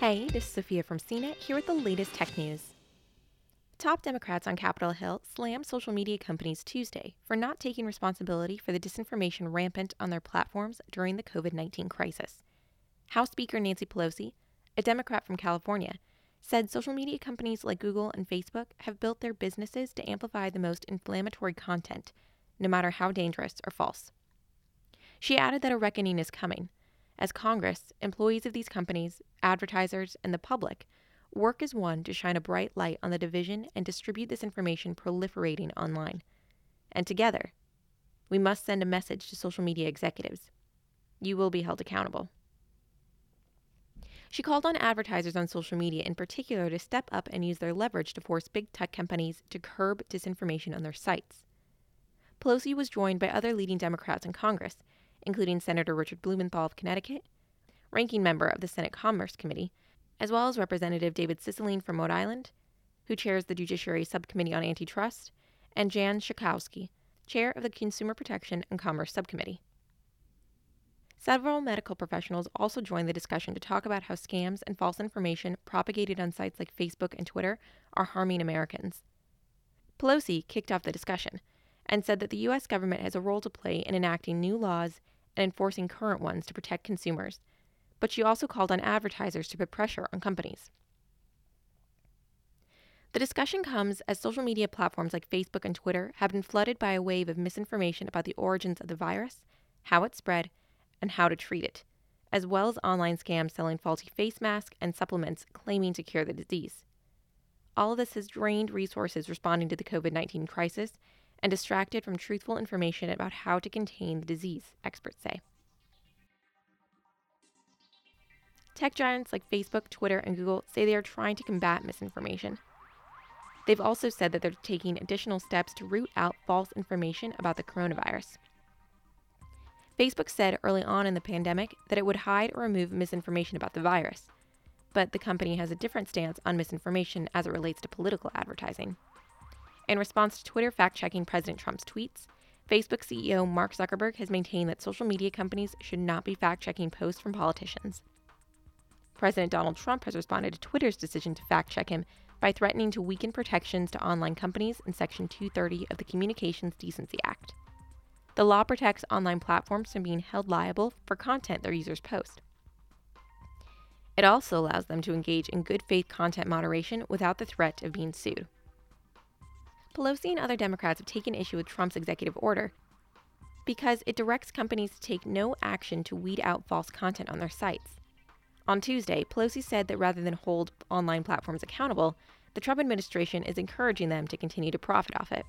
Hey, this is Sophia from CNET here with the latest tech news. Top Democrats on Capitol Hill slammed social media companies Tuesday for not taking responsibility for the disinformation rampant on their platforms during the COVID 19 crisis. House Speaker Nancy Pelosi, a Democrat from California, said social media companies like Google and Facebook have built their businesses to amplify the most inflammatory content, no matter how dangerous or false. She added that a reckoning is coming. As Congress, employees of these companies, advertisers, and the public work as one to shine a bright light on the division and distribute this information proliferating online. And together, we must send a message to social media executives. You will be held accountable. She called on advertisers on social media in particular to step up and use their leverage to force big tech companies to curb disinformation on their sites. Pelosi was joined by other leading Democrats in Congress, including Senator Richard Blumenthal of Connecticut, ranking member of the Senate Commerce Committee, as well as Representative David Cicilline from Rhode Island, who chairs the Judiciary Subcommittee on Antitrust, and Jan Schakowsky, chair of the Consumer Protection and Commerce Subcommittee. Several medical professionals also joined the discussion to talk about how scams and false information propagated on sites like Facebook and Twitter are harming Americans. Pelosi kicked off the discussion and said that the U.S. government has a role to play in enacting new laws and enforcing current ones to protect consumers but she also called on advertisers to put pressure on companies. The discussion comes as social media platforms like Facebook and Twitter have been flooded by a wave of misinformation about the origins of the virus, how it spread, and how to treat it, as well as online scams selling faulty face masks and supplements claiming to cure the disease. All of this has drained resources responding to the COVID 19 crisis and distracted from truthful information about how to contain the disease, experts say. Tech giants like Facebook, Twitter, and Google say they are trying to combat misinformation. They've also said that they're taking additional steps to root out false information about the coronavirus. Facebook said early on in the pandemic that it would hide or remove misinformation about the virus, but the company has a different stance on misinformation as it relates to political advertising. In response to Twitter fact checking President Trump's tweets, Facebook CEO Mark Zuckerberg has maintained that social media companies should not be fact checking posts from politicians. President Donald Trump has responded to Twitter's decision to fact check him by threatening to weaken protections to online companies in Section 230 of the Communications Decency Act. The law protects online platforms from being held liable for content their users post. It also allows them to engage in good faith content moderation without the threat of being sued. Pelosi and other Democrats have taken issue with Trump's executive order because it directs companies to take no action to weed out false content on their sites. On Tuesday, Pelosi said that rather than hold online platforms accountable, the Trump administration is encouraging them to continue to profit off it.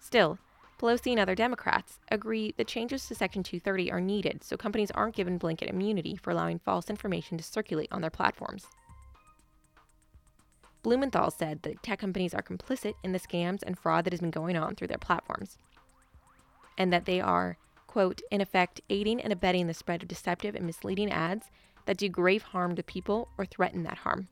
Still, Pelosi and other Democrats agree that changes to Section 230 are needed so companies aren't given blanket immunity for allowing false information to circulate on their platforms. Blumenthal said that tech companies are complicit in the scams and fraud that has been going on through their platforms, and that they are, quote, in effect, aiding and abetting the spread of deceptive and misleading ads that do grave harm to people or threaten that harm.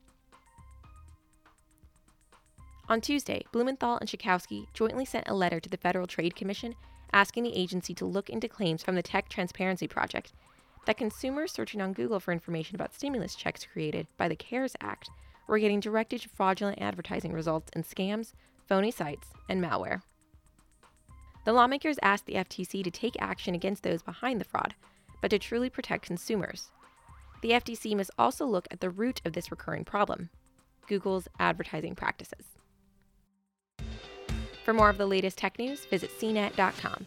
On Tuesday, Blumenthal and Schakowsky jointly sent a letter to the Federal Trade Commission asking the agency to look into claims from the Tech Transparency Project that consumers searching on Google for information about stimulus checks created by the CARES Act were getting directed to fraudulent advertising results in scams, phony sites, and malware. The lawmakers asked the FTC to take action against those behind the fraud, but to truly protect consumers, the FTC must also look at the root of this recurring problem Google's advertising practices. For more of the latest tech news, visit cnet.com.